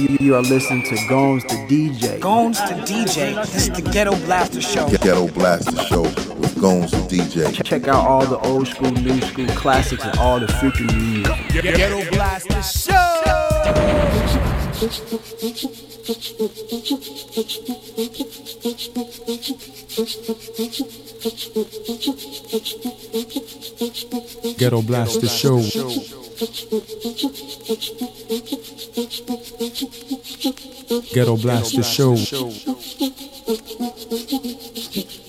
You, you are listening to Gomes the DJ. Gones to DJ. This is the Ghetto Blaster Show. Ghetto Blaster Show with Gomes the DJ. Check out all the old school, new school classics, and all the future music. Ghetto Blaster Show. Ghetto Blaster Show. Ghetto Blaster Show.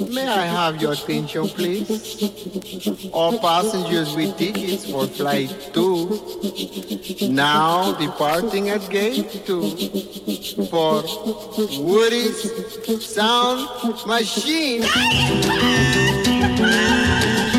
May I have your attention, please? All passengers with tickets for flight 2 now departing at gate 2 for Woody's Sound Machine.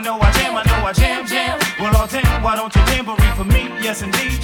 I know I jam, I know I jam, jam. Well, oh damn, why don't you jamboree for me? Yes, indeed.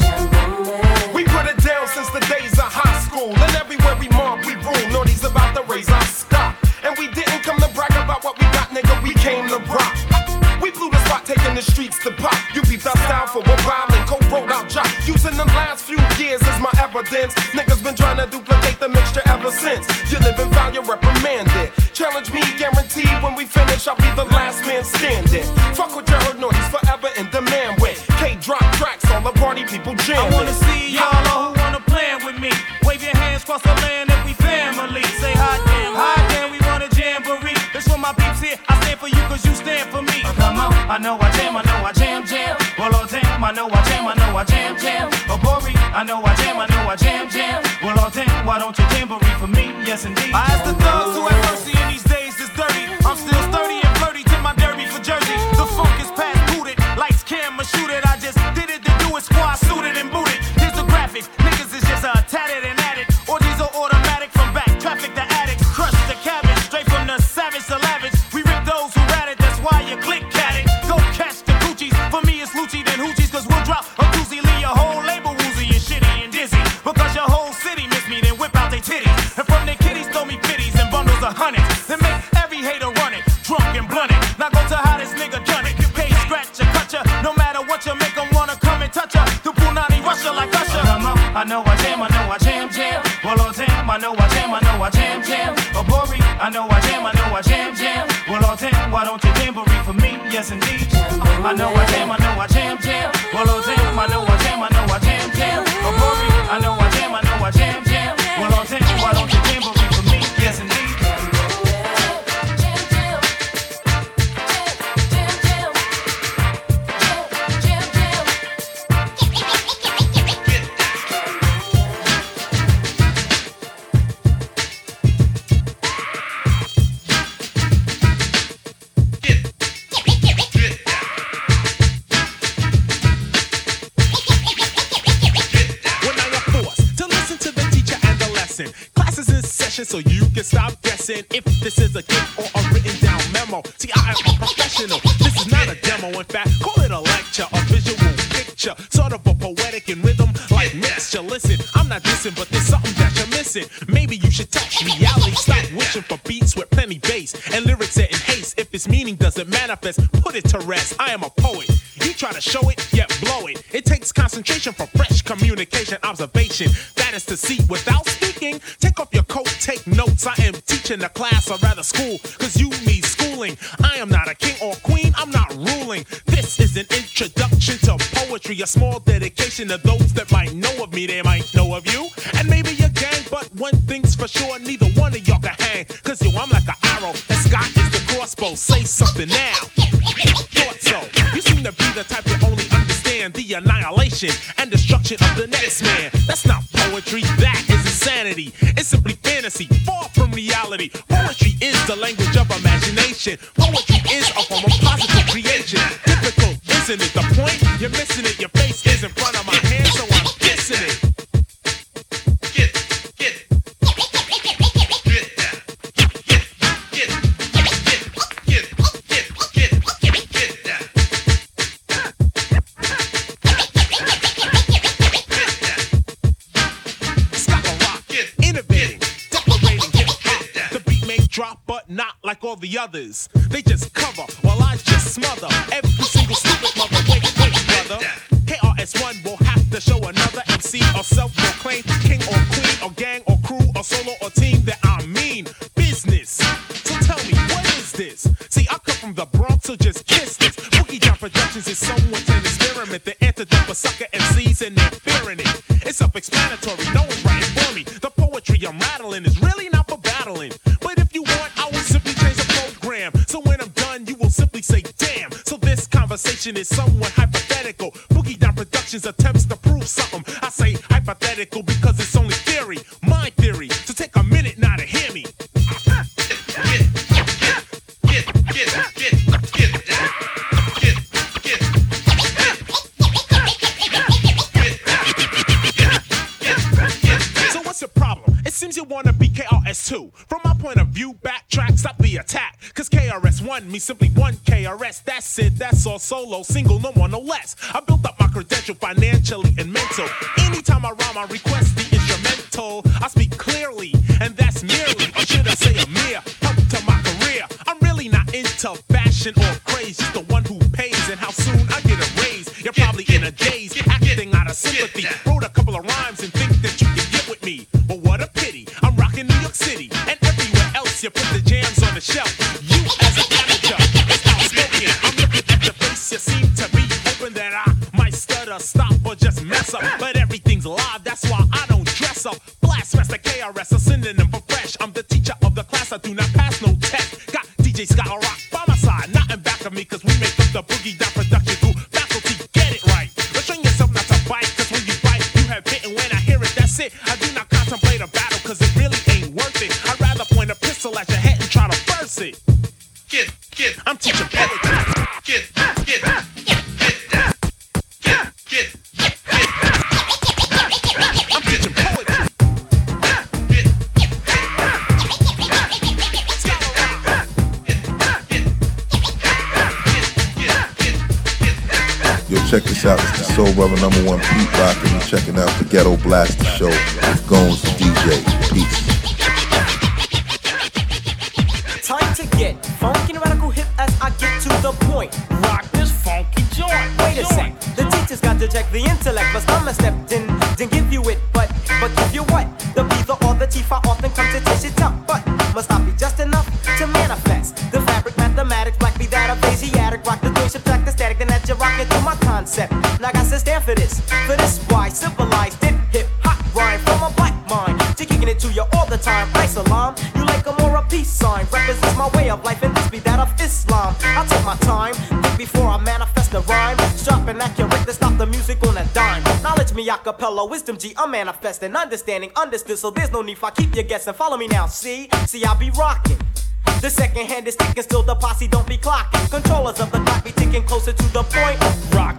Jam, jam, jam. Oh, Bori, I know I jam, I know I jam, jam. Well, oh damn, why don't you jamboree for me? Yes, indeed. I know I jam, I know I jam, jam. Well, oh damn, I know I jam, I know I jam, jam. Oh, Bori, I know I jam, I know I jam, jam. Well, oh damn, why don't you jamboree professional. This is not a demo. In fact, call it a lecture, a visual picture, sort of a poetic in rhythm like mixture. Listen, I'm not dissing, but there's something that you're missing. Maybe you should touch reality. Stop wishing for beats with plenty bass and lyrics set in haste. If its meaning doesn't manifest, put it to rest. I am a poet. You try to show it, yet blow it. It takes concentration for fresh communication, observation. That is to see without speaking. Take off your coat, take notes. I am teaching a class, or rather school, cause you need schooling. I am not a king an introduction to poetry, a small dedication to those that might know of me, they might know of you. And maybe your gang, but one thing's for sure, neither one of y'all can hang. Cause yo, I'm like an arrow, and Scott is the crossbow. Say something now. Thought so. You seem to be the type that only understand the annihilation and destruction of the next man. That's not poetry, that is insanity. It's simply fantasy, far from reality. Poetry is the language of imagination. Poetry is a form of positive creation. Isn't it? The point? You're missing it. Your face is in front of my hand, so I'm kissing it. Drop, but not like all the others. They just cover while I just smother every single KRS-One will have to show another MC or self-proclaimed king or queen or gang or crew or solo or team that I mean business. So tell me, what is this? See, I come from the Bronx, so just kiss this. Boogie Down Productions is somewhat an experiment. The antidote for sucker MCs and they're fearing it. It's self-explanatory, no one's writing for me. The poetry I'm rattling is really not for battling. But if you want, I will simply change the program. So when I'm done, you will simply say, damn. So this conversation is somewhat hypothetical. Productions attempts to prove something. I say hypothetical because it's seems you wanna be KRS2. From my point of view, backtrack, stop the attack. Cause KRS-One means simply one KRS. That's it, that's all solo, single, no more, no less. I built up my credential financially and mental. Anytime I rhyme, I request the instrumental. I speak clearly, and that's merely, or should I say a mere help to my career. I'm really not into fashion or craze, just the one who pays and how soon I get a raise. You're probably in a daze, acting out of sympathy. Wrote a couple of rhymes and Brother number one Pete Rock, and you're checking out the Ghetto Blaster Show Gones the DJ. Peace. Cappella, wisdom G, I'm manifesting, understanding, understood. So there's no need for I keep you guessing. Follow me now, see, see, I be rocking. The second hand is ticking, still the posse don't be clocking. Controllers of the clock be ticking closer to the point. Rock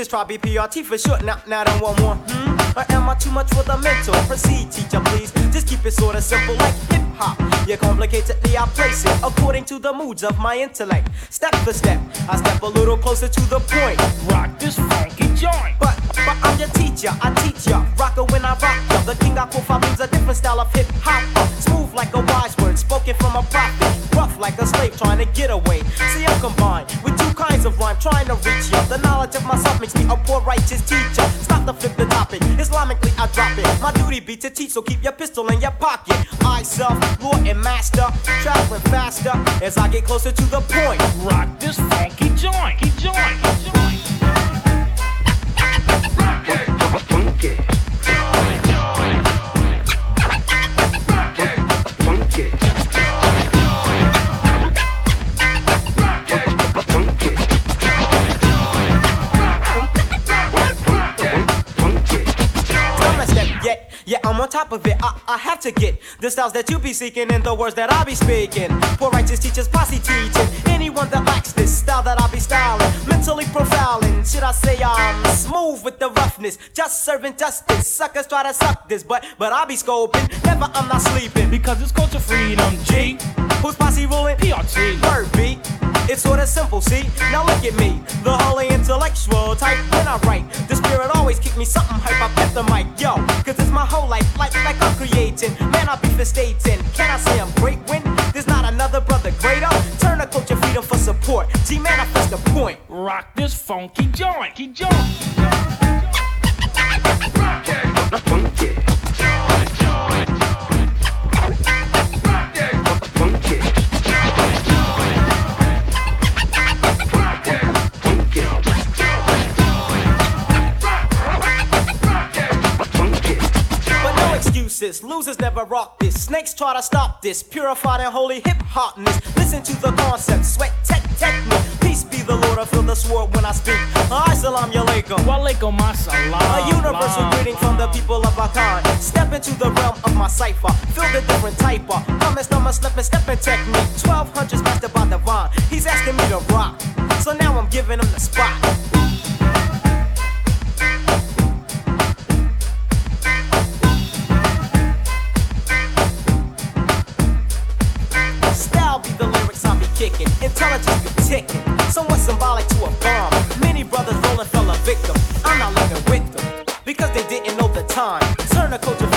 teachers, try be PRT for short. Now, now don't want more. Hmm? Or am I too much for the mentor? Proceed, teacher, please. Just keep it sorta simple like hip hop. You complicatedly I place it according to the moods of my intellect. Step for step, I step a little closer to the point. Rock this funky joint. But but I'm your teacher, I teach ya. Rocker when I rock ya. The king I qualified means a different style of hip hop. Smooth like a wise word, spoken from a prophet. Rough like a slave trying to get away. See, I'm combined with two kinds of rhyme trying to reach you. The knowledge of myself makes me a poor righteous teacher. Stop the flip the topic. Islamically, I drop it. My duty be to teach, so keep your pistol in your pocket. I self, lord and master, traveling faster as I get closer to the point. Rock this funky joint, joint, joint. Time I top of it. I, I have to get the styles that you be seeking and the words that I be speaking. Poor righteous teachers, posse teaching. Anyone that likes this style that I be styling, mentally profiling. Should I say I'm smooth with the roughness, just serving justice. Suckers try to suck this, but but I be scoping. Never, I'm not sleeping because it's culture freedom. G, who's posse ruling? PRT. Word beat. It's sorta simple, see? Now look at me, the holy intellectual type. When I write, the spirit always kick me something hype. I put the mic, yo, whole life, like like I'm creating. Man, I'll be stating. Can I say I'm great when there's not another brother greater? Turn a coach and freedom for support. G manifest the point. Rock this funky joint, Keep joint. Excuses, losers never rock this. Snakes try to stop this. Purified and holy hip hopness. Listen to the concept, sweat tech technique. Peace be the Lord, I feel the sword when I speak. Assalamu alaikum. Walaikum assalam. A universal greeting from the people of our kind. Step into the realm of my cipher. Feel the different type of. Numbers, numbers, slipping, stepping technique. 1200s mastered by divine. He's asking me to rock. So now I'm giving him the spot. Kicking. Intelligence ticking. Somewhat symbolic to a bomb. Many brothers rolling fell a victim. I'm not living with them. Because they didn't know the time. Turn the culture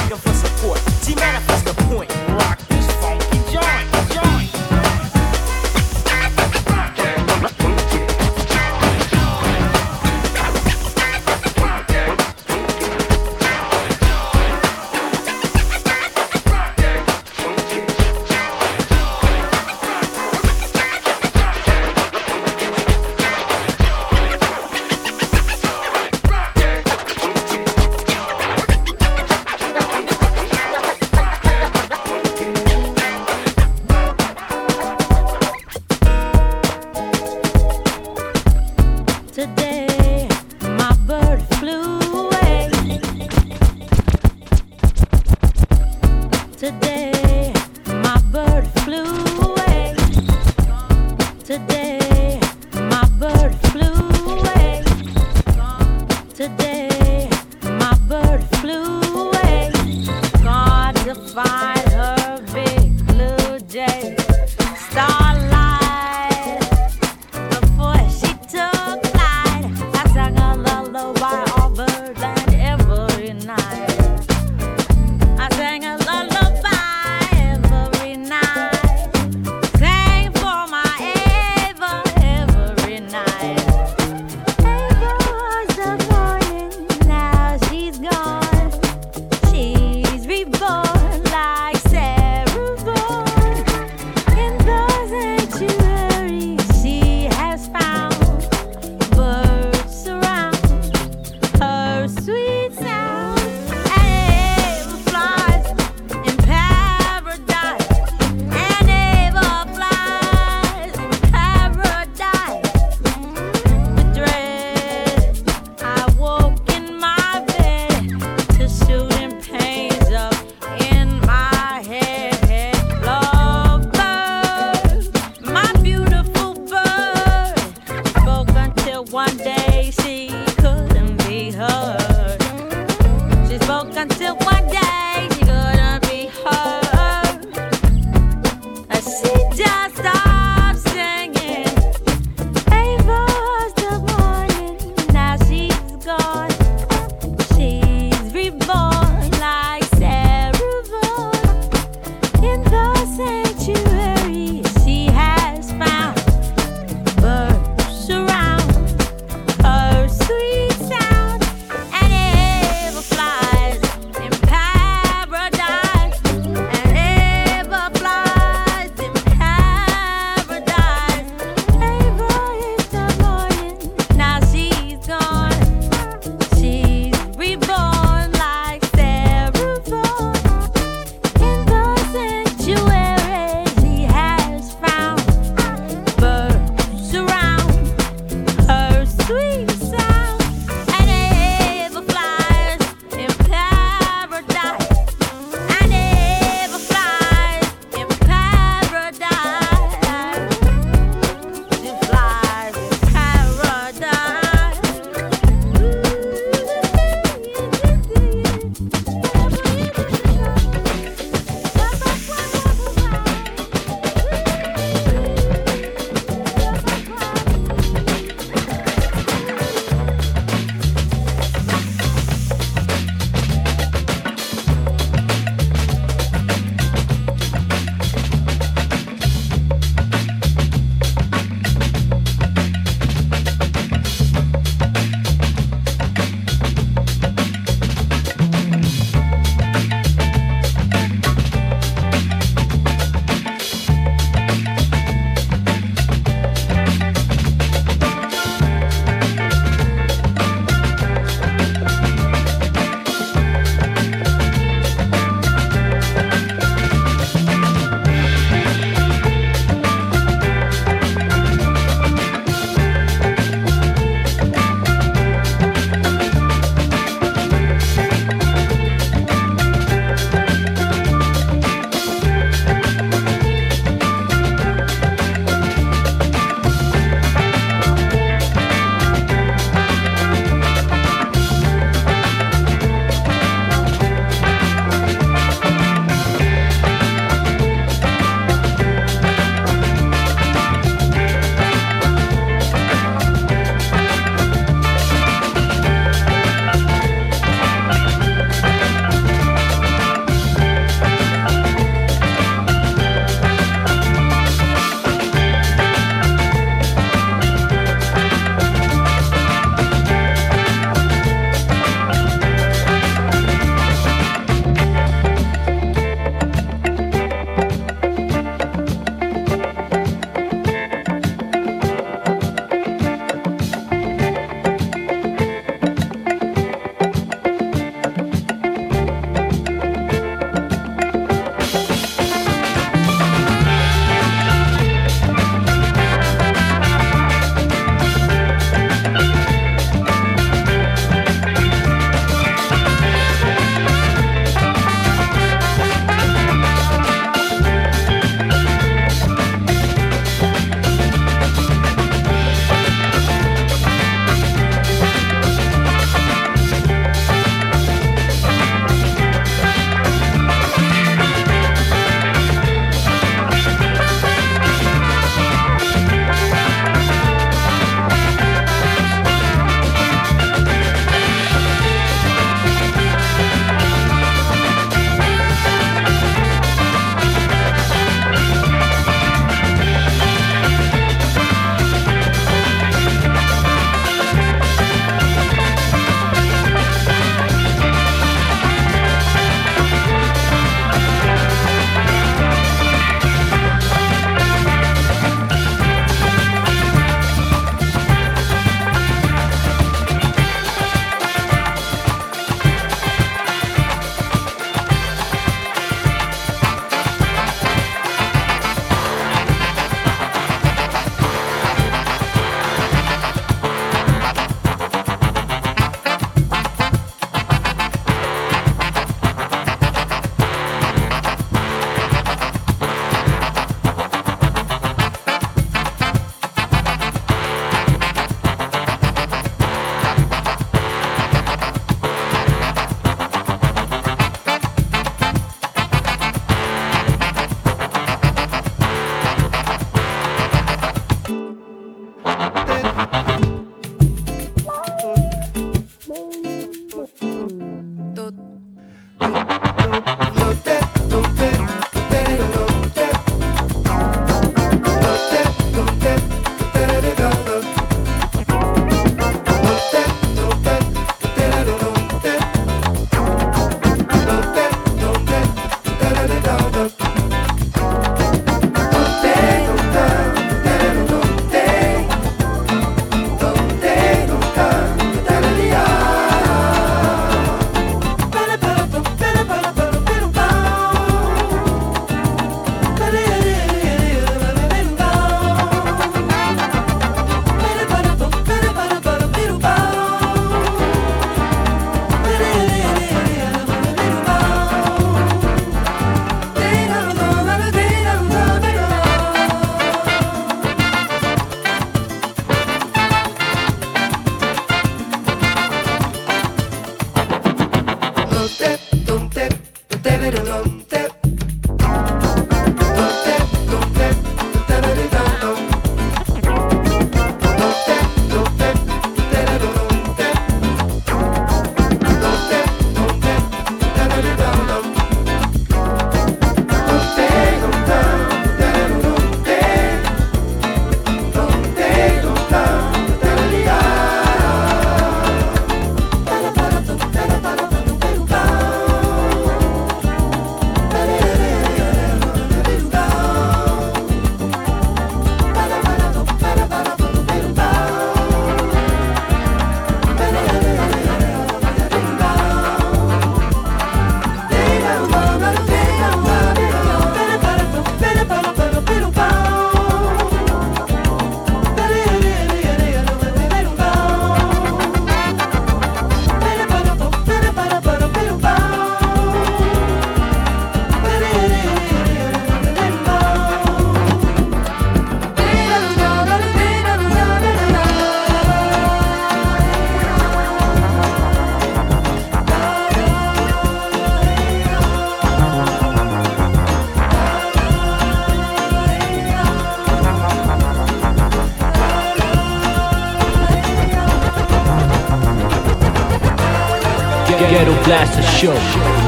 Ghetto Blaster Show.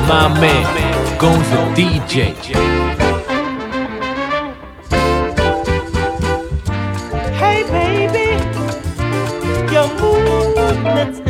My man, Gonza DJ. Hey, baby, your movement's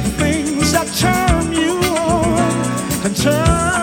the things that turn you on can turn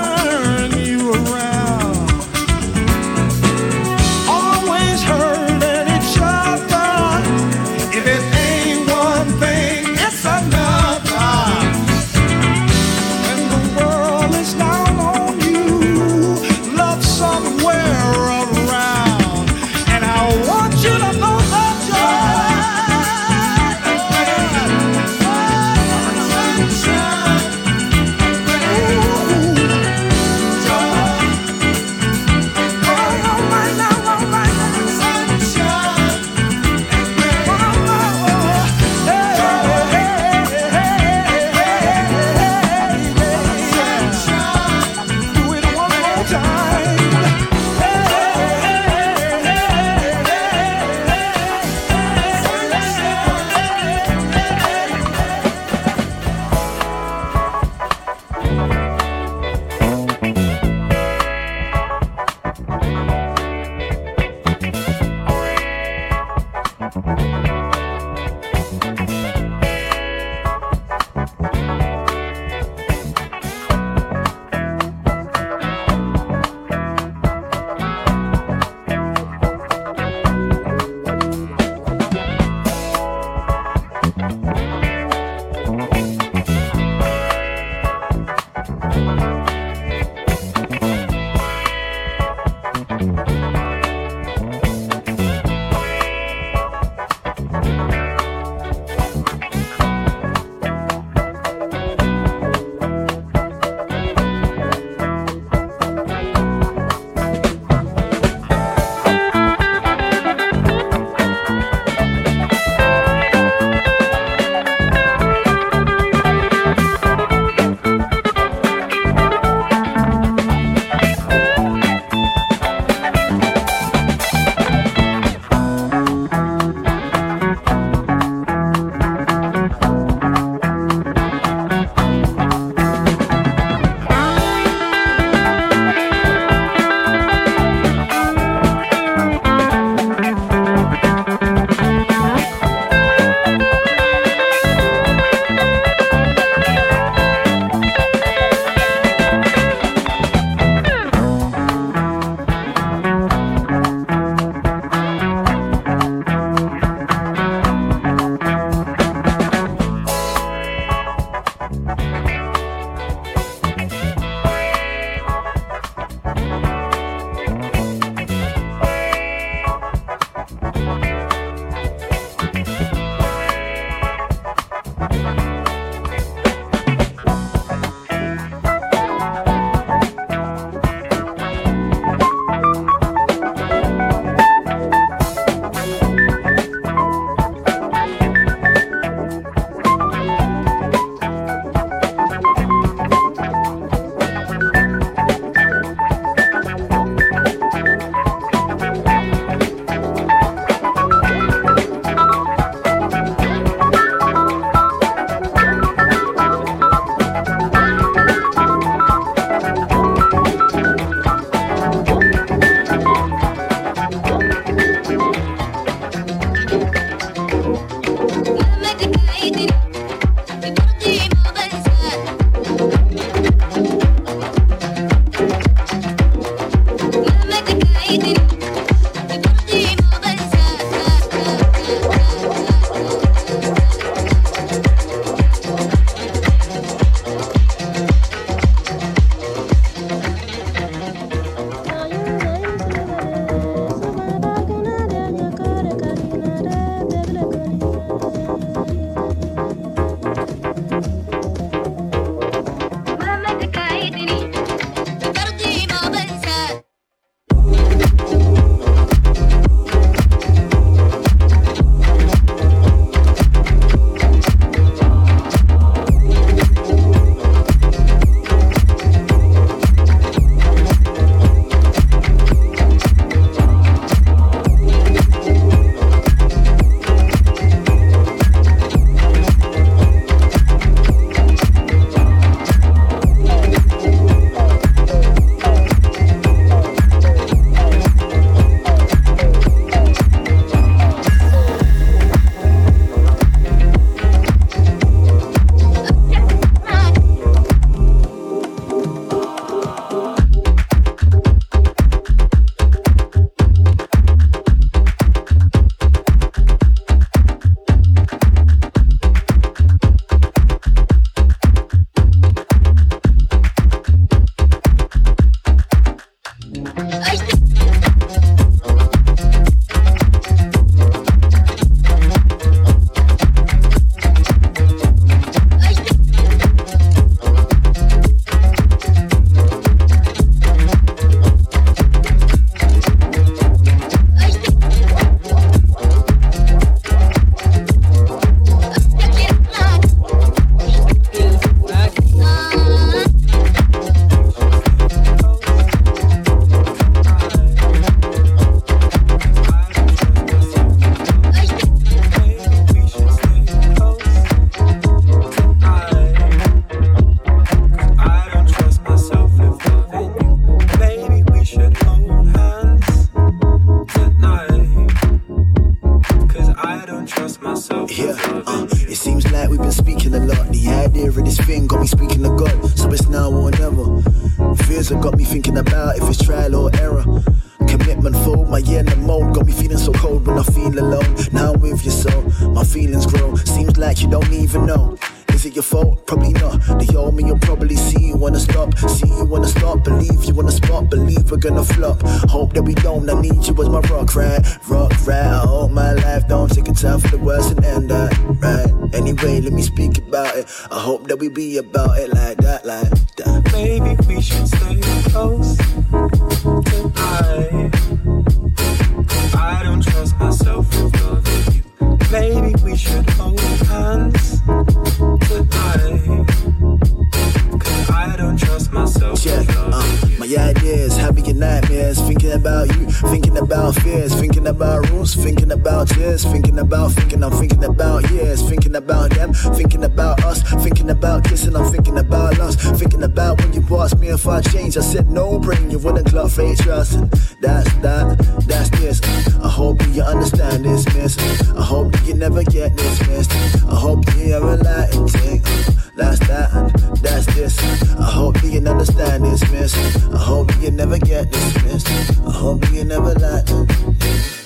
I hope you never get dismissed. I hope you never let.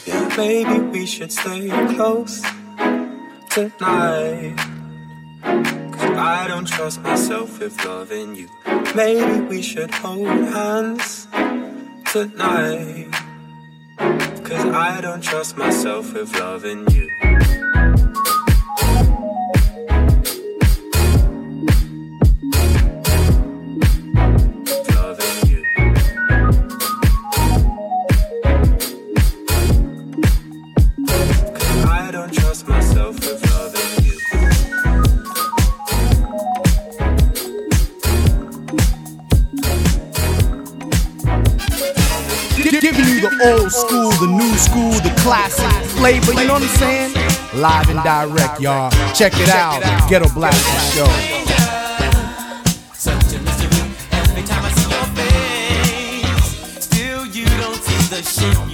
Yeah. Maybe we should stay close tonight. Cause I don't trust myself with loving you. Maybe we should hold hands tonight. Cause I don't trust myself with loving you. flavor, you know what I'm saying? Live and direct, y'all. Check it out. Ghetto Blaster Show. shit.